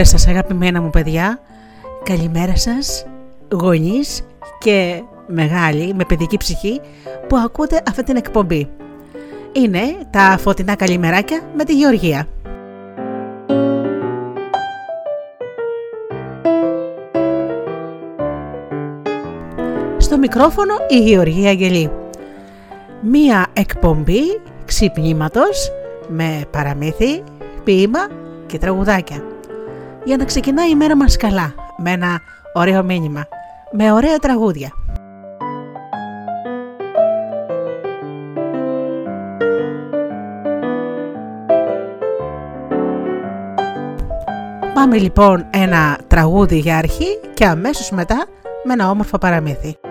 Καλημέρα σας αγαπημένα μου παιδιά, καλημέρα σας γονείς και μεγάλοι με παιδική ψυχή που ακούτε αυτή την εκπομπή. Είναι τα φωτεινά καλημεράκια με τη Γεωργία. Στο μικρόφωνο η Γεωργία Αγγελή. Μία εκπομπή ξυπνήματος με παραμύθι, ποίημα και τραγουδάκια για να ξεκινάει η μέρα μας καλά, με ένα ωραίο μήνυμα, με ωραία τραγούδια. Πάμε λοιπόν ένα τραγούδι για αρχή και αμέσως μετά με ένα όμορφο παραμύθι.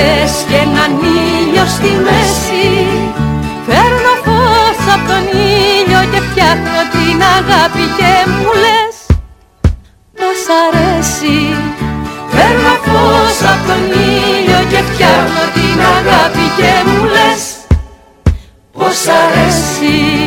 Δυο καρδιές και έναν ήλιο στη μέση. Φέρνω φως από τον ήλιο και φτιάχνω την αγάπη και μου λες Πως αρέσει. Φέρνω φως από τον ήλιο και φτιάχνω την αγάπη και μου λες Πως αρέσει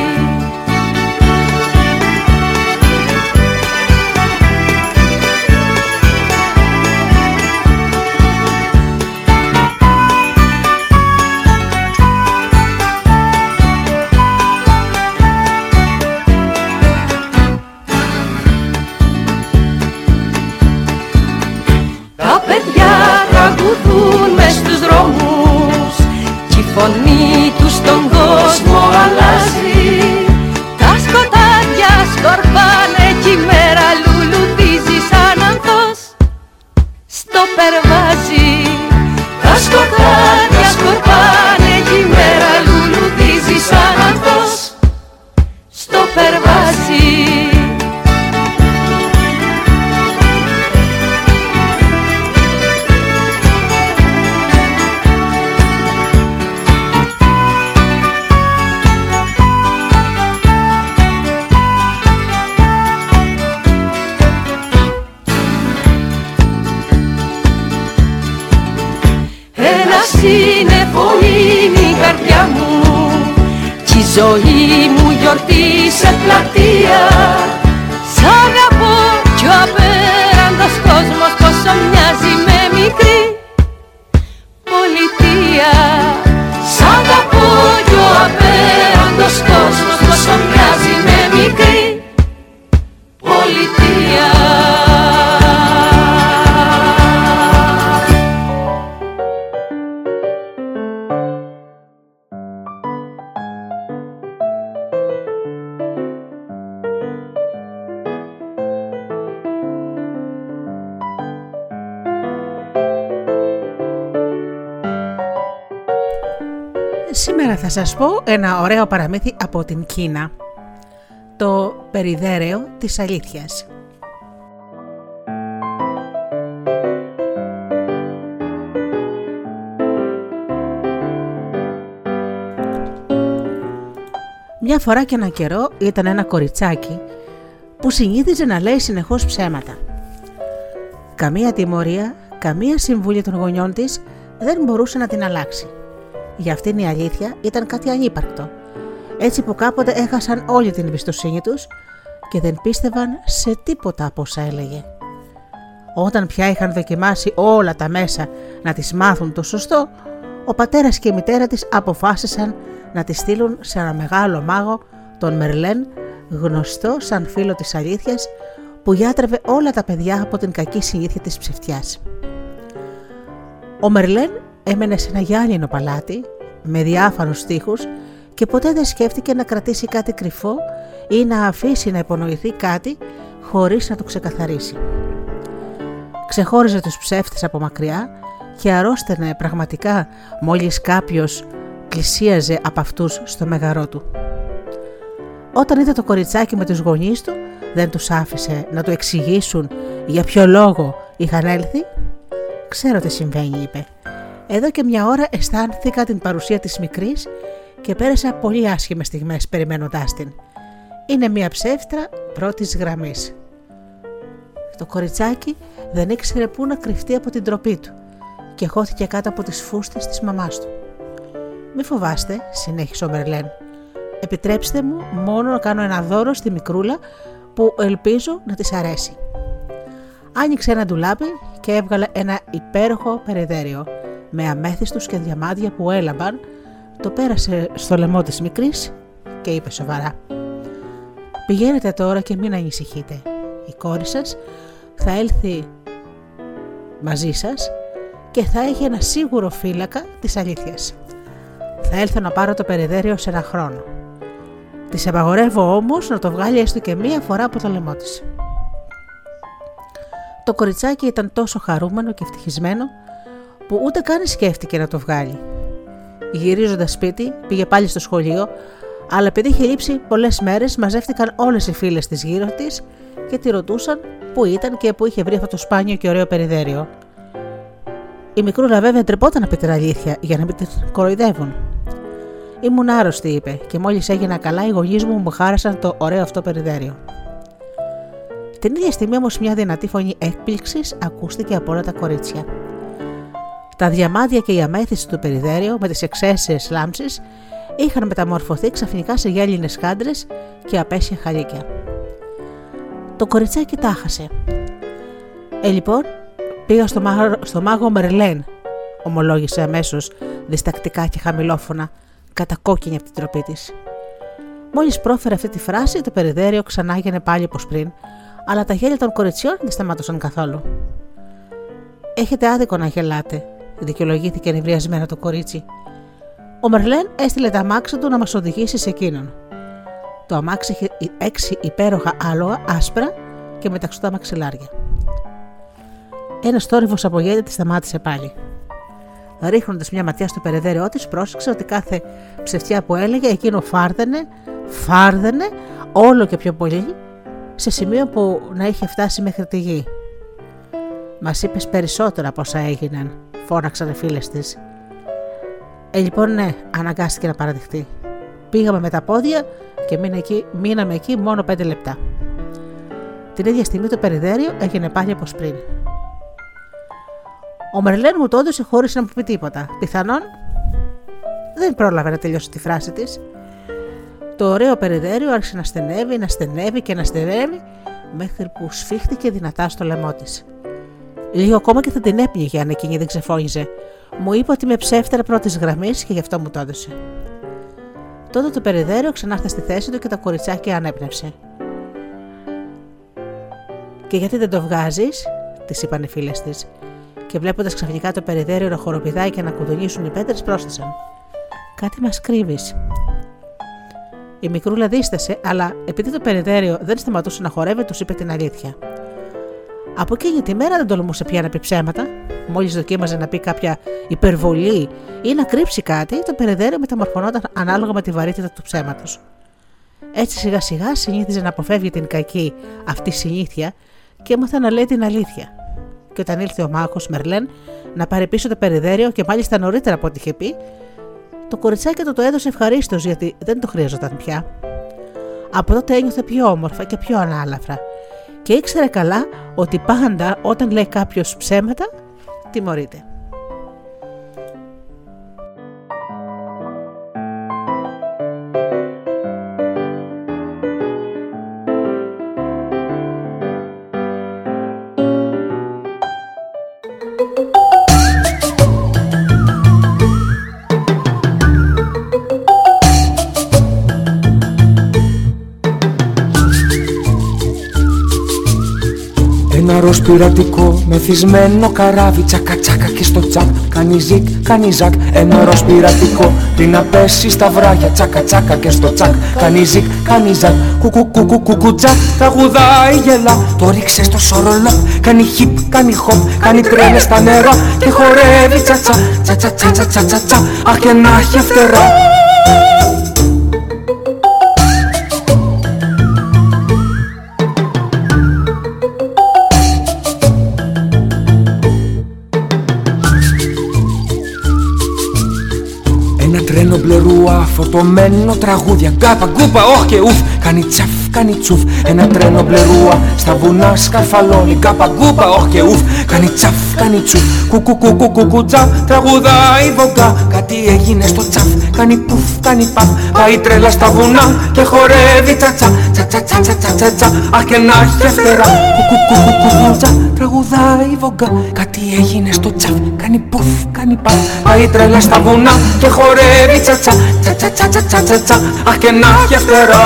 σας πω ένα ωραίο παραμύθι από την Κίνα. Το περιδέρεο της αλήθειας. Μια φορά και ένα καιρό ήταν ένα κοριτσάκι που συνήθιζε να λέει συνεχώς ψέματα. Καμία τιμωρία, καμία συμβουλή των γονιών της δεν μπορούσε να την αλλάξει. Για αυτήν η αλήθεια ήταν κάτι ανύπαρκτο. Έτσι που κάποτε έχασαν όλη την εμπιστοσύνη τους και δεν πίστευαν σε τίποτα από όσα έλεγε. Όταν πια είχαν δοκιμάσει όλα τα μέσα να τις μάθουν το σωστό, ο πατέρας και η μητέρα της αποφάσισαν να τη στείλουν σε ένα μεγάλο μάγο, τον Μερλέν, γνωστό σαν φίλο της αλήθειας, που γιάτρευε όλα τα παιδιά από την κακή συνήθεια της ψευτιάς. Ο Μερλέν έμενε σε ένα γυάλινο παλάτι με διάφανους τοίχους και ποτέ δεν σκέφτηκε να κρατήσει κάτι κρυφό ή να αφήσει να υπονοηθεί κάτι χωρίς να το ξεκαθαρίσει. Ξεχώριζε τους ψεύτες από μακριά και αρρώστενε πραγματικά μόλις κάποιος πλησίαζε από αυτούς στο μεγαρό του. Όταν είδε το κοριτσάκι με τους γονείς του, δεν τους άφησε να του εξηγήσουν για ποιο λόγο είχαν έλθει. «Ξέρω τι συμβαίνει», είπε. «Εδώ και μια ώρα αισθάνθηκα την παρουσία της μικρής και πέρασα πολύ άσχημες στιγμές περιμένοντάς την. Είναι μια ψεύτρα πρώτης γραμμής». Το κοριτσάκι δεν ήξερε πού να κρυφτεί από την τροπή του και χώθηκε κάτω από τις φούστες της μαμάς του. «Μη φοβάστε», συνέχισε ο Μερλέν. «Επιτρέψτε μου μόνο να κάνω ένα δώρο στη μικρούλα που ελπίζω να της αρέσει». Άνοιξε ένα ντουλάπι και έβγαλε ένα υπέροχο περιδέριο με αμέθιστους και διαμάδια που έλαμπαν, το πέρασε στο λαιμό της μικρής και είπε σοβαρά «Πηγαίνετε τώρα και μην ανησυχείτε. Η κόρη σας θα έλθει μαζί σας και θα έχει ένα σίγουρο φύλακα της αλήθειας. Θα έλθω να πάρω το περιδέριο σε ένα χρόνο. Της απαγορεύω όμως να το βγάλει έστω και μία φορά από το λαιμό της. Το κοριτσάκι ήταν τόσο χαρούμενο και ευτυχισμένο που ούτε καν σκέφτηκε να το βγάλει. Γυρίζοντας σπίτι, πήγε πάλι στο σχολείο, αλλά επειδή είχε λείψει πολλές μέρες, μαζεύτηκαν όλες οι φίλες της γύρω της και τη ρωτούσαν πού ήταν και πού είχε βρει αυτό το σπάνιο και ωραίο περιδέριο. Η μικρούλα βέβαια τρεπόταν να πει την αλήθεια για να μην την κοροϊδεύουν. Ήμουν άρρωστη, είπε, και μόλις έγινα καλά, οι γονείς μου μου χάρασαν το ωραίο αυτό περιδέριο. Την ίδια στιγμή όμως μια δυνατή φωνή έκπληξης ακούστηκε από όλα τα κορίτσια. Τα διαμάδια και η αμέθηση του περιδέριο με τις εξαίσιες λάμψεις είχαν μεταμορφωθεί ξαφνικά σε γέλινες χάντρε και απέσια χαλίκια. Το κοριτσάκι τάχασε. Ε, λοιπόν, πήγα στο, μάγο, στο μάγο Μερλέν, ομολόγησε αμέσως διστακτικά και χαμηλόφωνα, κατακόκκινη από την τροπή της. Μόλις πρόφερε αυτή τη φράση, το περιδέριο ξανάγαινε πάλι όπως πριν, αλλά τα γέλια των κοριτσιών δεν σταμάτωσαν καθόλου. Έχετε άδικο να γελάτε, δικαιολογήθηκε νευριασμένο το κορίτσι. Ο Μερλέν έστειλε τα αμάξι του να μας οδηγήσει σε εκείνον. Το αμάξι είχε έξι υπέροχα άλογα άσπρα και μεταξωτά μαξιλάρια. Ένας θόρυβος από γέλια τη σταμάτησε πάλι. Ρίχνοντας μια ματιά στο περαιδέραιό της, πρόσεξε ότι κάθε ψευτιά που έλεγε εκείνο φάρδενε, φάρδενε όλο και πιο πολύ σε σημείο που να είχε φτάσει μέχρι τη γη. Μας είπες περισσότερα από όσα έγιναν, φώναξαν οι φίλες της. Ε, λοιπόν, ναι, αναγκάστηκε να παραδειχτεί. Πήγαμε με τα πόδια και εκεί, μείναμε εκεί μόνο πέντε λεπτά. Την ίδια στιγμή το περιδέριο έγινε πάλι όπως πριν. Ο Μερλέν μου το έδωσε χωρίς να μου πει τίποτα. Πιθανόν δεν πρόλαβε να τελειώσει τη φράση της. Το ωραίο περιδέριο άρχισε να στενεύει, να στενεύει και να στενεύει μέχρι που σφίχτηκε δυνατά στο λαιμό της. Λίγο ακόμα και θα την έπνιγε αν εκείνη δεν ξεφώνιζε. Μου είπε ότι είμαι ψεύτερα πρώτης γραμμής και γι' αυτό μου το έδωσε. Τότε το περιδέριο ξανάρθε στη θέση του και τα κοριτσάκια ανέπνευσε. Και γιατί δεν το βγάζεις, της είπαν οι φίλες της, και βλέποντας ξαφνικά το περιδέριο να χοροπηδάει και να κουδουνίσουν οι πέτρες, πρόσθεσαν. Κάτι μας κρύβεις. Η μικρούλα δίστασε, αλλά επειδή το περιδέριο δεν σταματούσε να χορεύει, τους είπε την αλήθεια. Από εκείνη τη μέρα δεν τολμούσε πια να πει ψέματα. Μόλις δοκίμαζε να πει κάποια υπερβολή ή να κρύψει κάτι, το περιδέριο μεταμορφωνόταν ανάλογα με τη βαρύτητα του ψέματος. Έτσι σιγά σιγά συνήθιζε να αποφεύγει την κακή αυτή συνήθεια και έμαθα να λέει την αλήθεια. Και όταν ήλθε ο μάχος Μερλέν να πάρει πίσω το περιδέριο και μάλιστα νωρίτερα από ό,τι είχε πει, το κοριτσάκι του το έδωσε ευχαρίστως γιατί δεν το χρειαζόταν πια. Από τότε ένιωθε πιο όμορφα και πιο ανάλαφρα και ήξερε καλά ότι πάντα όταν λέει κάποιος ψέματα τιμωρείται. Ένα ροζ πειρατικό μεθυσμένο καράβι Τσακα τσακα και στο τσακ. Κάνει ζικ, κάνει ζακ Ένα ροζ πειρατικό πριν να πέσει στα βράχια Τσακα τσακα και στο τσακ. Κάνει ζικ, κάνει ζακ Κουκου κουκου κουκου τσακ. Τραγουδάει γελά Το 'ριξε στο σορολό Κάνει χιπ, κάνει χοπ Κάνει τρέλες στα νερά. Και χορεύει τσατσα Τσατσα τσατσα τσατσα τσα. Αχ και να έχει φτερά τρένο μπλε ρούα, φορτωμένο τραγούδια Γκάπα, γκούπα, όχ και ουφ. Κάνει τσαφ, κάνει τσουφ Ένα τρένο μπλε ρούα, στα βουνά σκαρφαλώνει Γκάπα, γκούπα, όχ και ουφ. Κάνει τσαφ, Κάνει τσου, κουκου κουκου κουκου τσαφ Τραγουδάει βογκά, κάτι έγινε στο τσαφ Κάνει πουφ, κάνει παπ, πάει τρέλα στα βουνά Και χορεύει τσα τσα. Τσα τσα τσα Αχ και να έχει φτερά, κουκου κουκου κουκου τσαφ Τραγουδάει βογκά, κάτι έγινε στο τσαφ Κάνει πουφ, κάνει παπ, πάει τρέλα στα βουνά Και χορεύει τσα τσα. Τσα τσα Αχ και να έχει φτερά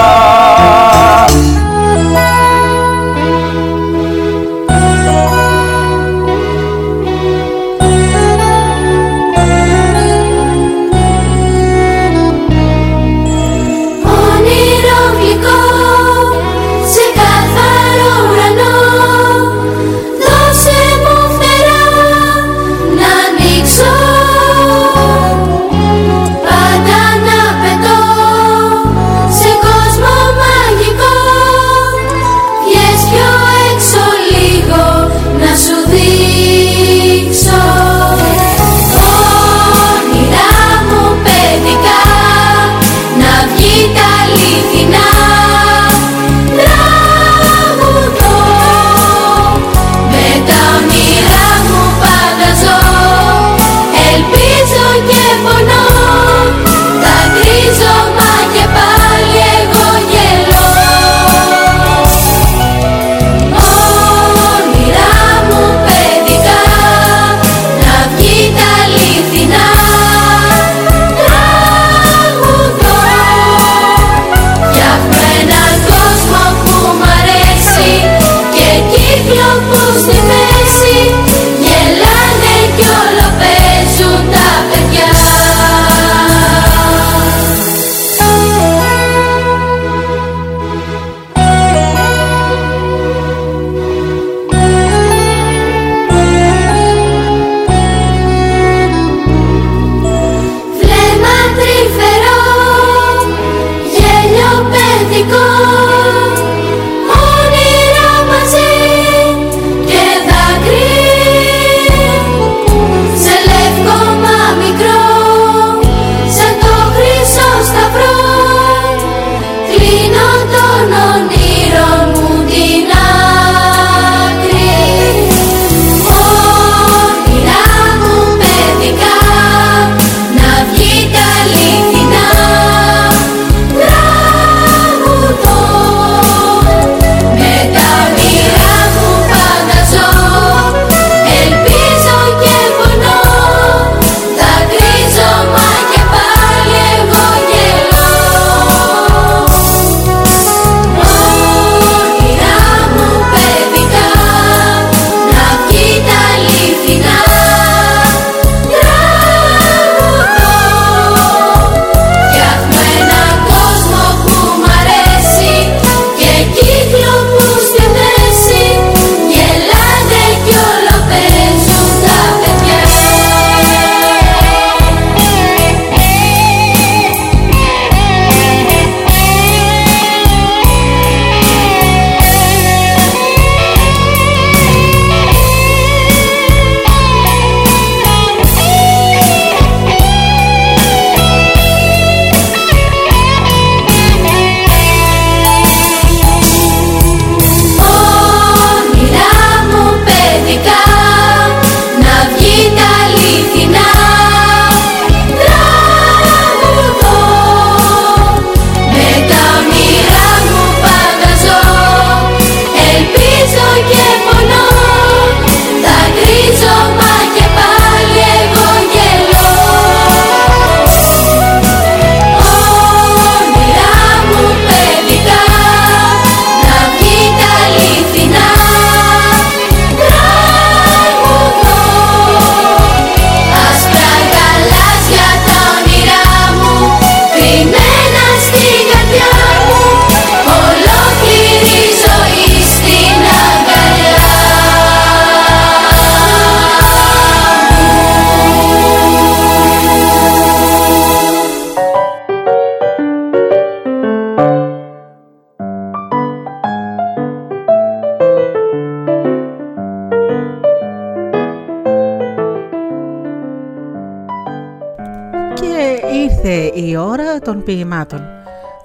των ποιημάτων.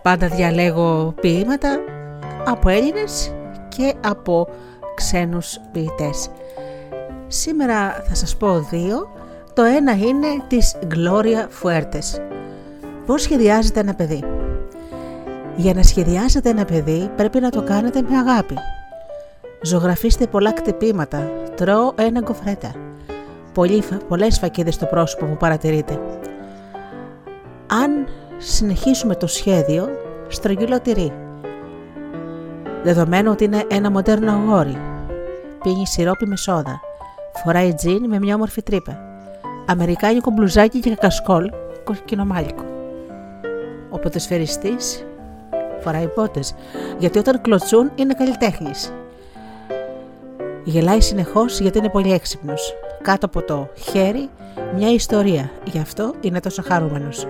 Πάντα διαλέγω ποίηματα από Έλληνες και από ξένους ποιητές. Σήμερα θα σας πω δύο. Το ένα είναι της Gloria Fuertes. Πώς σχεδιάζετε ένα παιδί; Για να σχεδιάσετε ένα παιδί πρέπει να το κάνετε με αγάπη. Ζωγραφίστε πολλά κτυπήματα. Τρώω ένα γκοφρέτα. πολλές φακίδες στο πρόσωπο που παρατηρείτε. Αν συνεχίσουμε το σχέδιο, στρογγυλό τυρί. Δεδομένου ότι είναι ένα μοντέρνο αγόρι. Πίνει σιρόπι με σόδα. Φοράει τζιν με μια όμορφη τρύπα. Αμερικάνικο μπλουζάκι και κασκόλ κοκκινομάλικο. Ο ποδοσφαιριστής φοράει πότες, γιατί όταν κλωτσούν είναι καλλιτέχνης. Γελάει συνεχώς γιατί είναι πολύ έξυπνος. Κάτω από το χέρι μια ιστορία, γι' αυτό είναι τόσο χαρούμενος.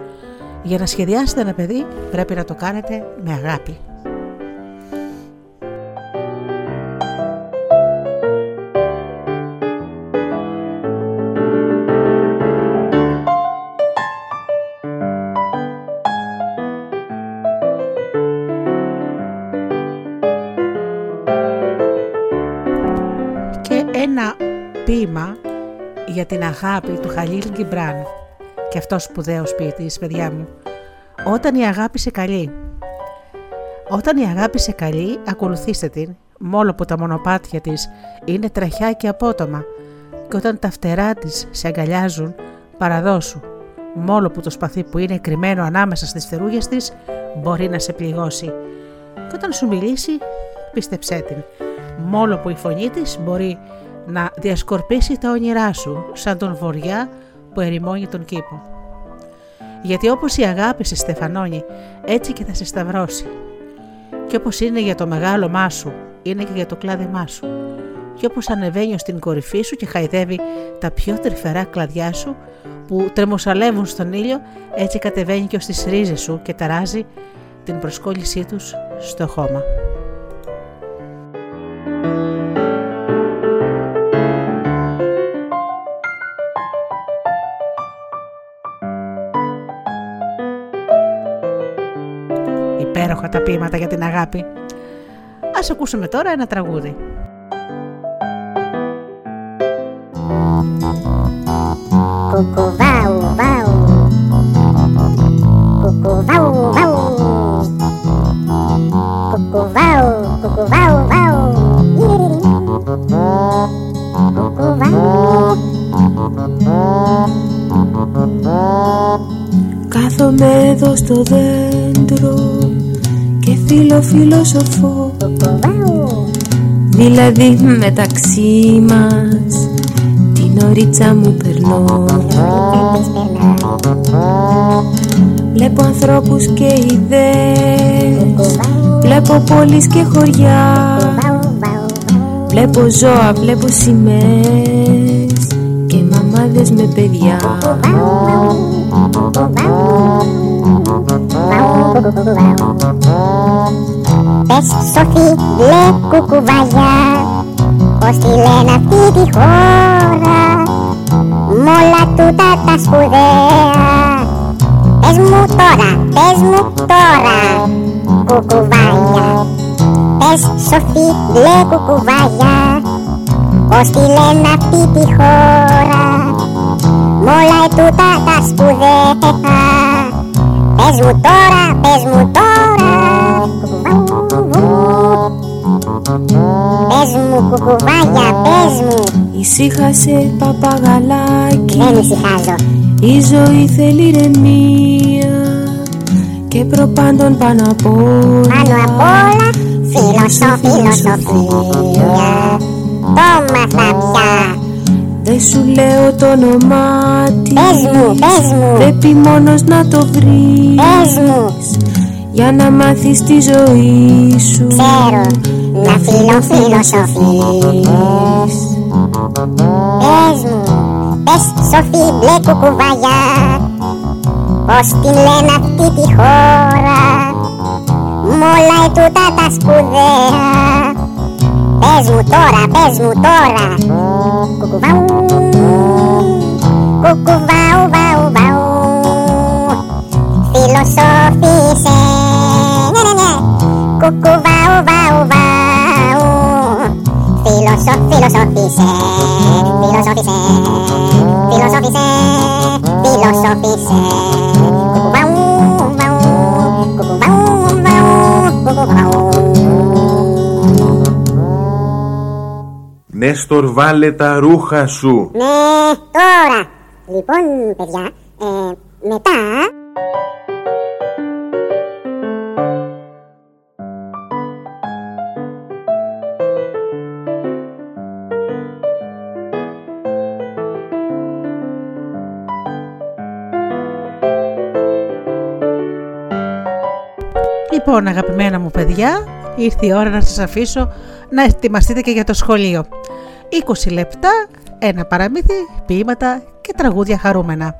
Για να σχεδιάσετε ένα παιδί πρέπει να το κάνετε με αγάπη. Και ένα ποίημα για την αγάπη του Χαλίλ Γκιμπράν και αυτός σπουδαίος ποιητής, παιδιά μου. Όταν η αγάπη σε καλεί. Όταν η αγάπη σε καλεί, ακολουθήστε την, μόλο που τα μονοπάτια της είναι τραχιά και απότομα και όταν τα φτερά της σε αγκαλιάζουν, παραδώσου. Μόλο που το σπαθί που είναι κρυμμένο ανάμεσα στις φτερούγες της μπορεί να σε πληγώσει. Και όταν σου μιλήσει, πίστεψέ την. Μόλο που η φωνή της μπορεί να διασκορπίσει τα όνειρά σου, σαν τον βοριά που ερημώνει τον κήπο. Γιατί όπως η αγάπη σε στεφανώνει, έτσι και θα σε σταυρώσει. Και όπως είναι για το μεγάλο μάσου, είναι και για το κλάδεμά σου. Και όπως ανεβαίνει στην κορυφή σου και χαϊδεύει τα πιο τρυφερά κλαδιά σου, που τρεμοσαλεύουν στον ήλιο, έτσι κατεβαίνει και ως τις ρίζες σου και ταράζει την προσκόλλησή τους στο χώμα. Υπέροχα τα ποίηματα για την αγάπη. Ας ακούσουμε τώρα ένα τραγούδι. Κουκουβάου, βάου. Κουκουβάου, βάου. Κουκουβάου, κουκουβάου, βάου. Κουκουβάου. Κάθομαι εδώ στο δέντρο και φίλο φιλοσοφώ Δηλαδή μεταξύ μας την ωρίτσα μου περνώ. Βλέπω ανθρώπους και ιδέες. Βλέπω πόλεις και χωριά. Βλέπω ζώα, βλέπω σημαίες Και μαμάδες με παιδιά Πες Σοφή μπλε κουκουβάγια Πως τη λένε αυτή τη χώρα. Μ' όλα τούτα τα σπουδαία. Πες μου τώρα, πες μου τώρα Κουκουβάγια. Πες Σοφή μπλε κουκουβάγια Πως τη λένε αυτή τη χώρα. Μ' όλα τούτα τα σπουδαία Πες μου τώρα, πες μου τώρα. Πες μου κουκουβάγια, πες μου. Ησύχασε παπαγαλάκι. Δεν ησυχάζω. Η ζωή θέλει ηρεμία Και προπάντων πάνω απ' όλα. Πάνω απ' όλα Φιλοσοφ, φιλοσοφία. Το μάθα πια Δεν σου λέω το όνομά της. Πες μου, πες μου. Πρέπει μόνος να το βρεις. Πες μου. Για να μάθεις τη ζωή σου. Ξέρω. Να φιλο φιλοσοφείς Πες. Μου, πες Σοφή μπλε κουκουβάγια Πως την λένε αυτή τη χώρα. Μ' όλα ετούτα τα σπουδαία Πες μου τώρα, πες μου τώρα Κουκουβάου Κουκουβάου, βάου, βάου φιλοσόφησε ναι, ναι, ναι. Κουκουβάου, Νέστορ βάλε τα ρούχα σου. Ναι, τώρα. Λοιπόν, παιδιά, ε, μετά. Λοιπόν, αγαπημένα μου παιδιά, ήρθε η ώρα να σας αφήσω να ετοιμαστείτε και για το σχολείο. 20 λεπτά, ένα παραμύθι, ποίηματα και τραγούδια χαρούμενα.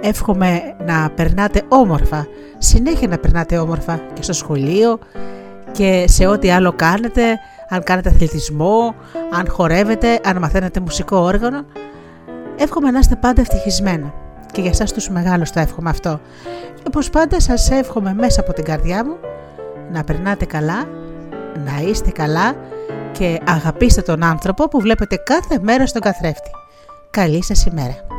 Εύχομαι να περνάτε όμορφα, συνέχεια να περνάτε όμορφα και στο σχολείο και σε ό,τι άλλο κάνετε, αν κάνετε αθλητισμό, αν χορεύετε, αν μαθαίνετε μουσικό όργανο. Εύχομαι να είστε πάντα ευτυχισμένα και για εσάς τους μεγάλους το εύχομαι αυτό. Και όπως πάντα σας εύχομαι μέσα από την καρδιά μου να περνάτε καλά, να είστε καλά και αγαπήστε τον άνθρωπο που βλέπετε κάθε μέρα στον καθρέφτη. Καλή σας ημέρα.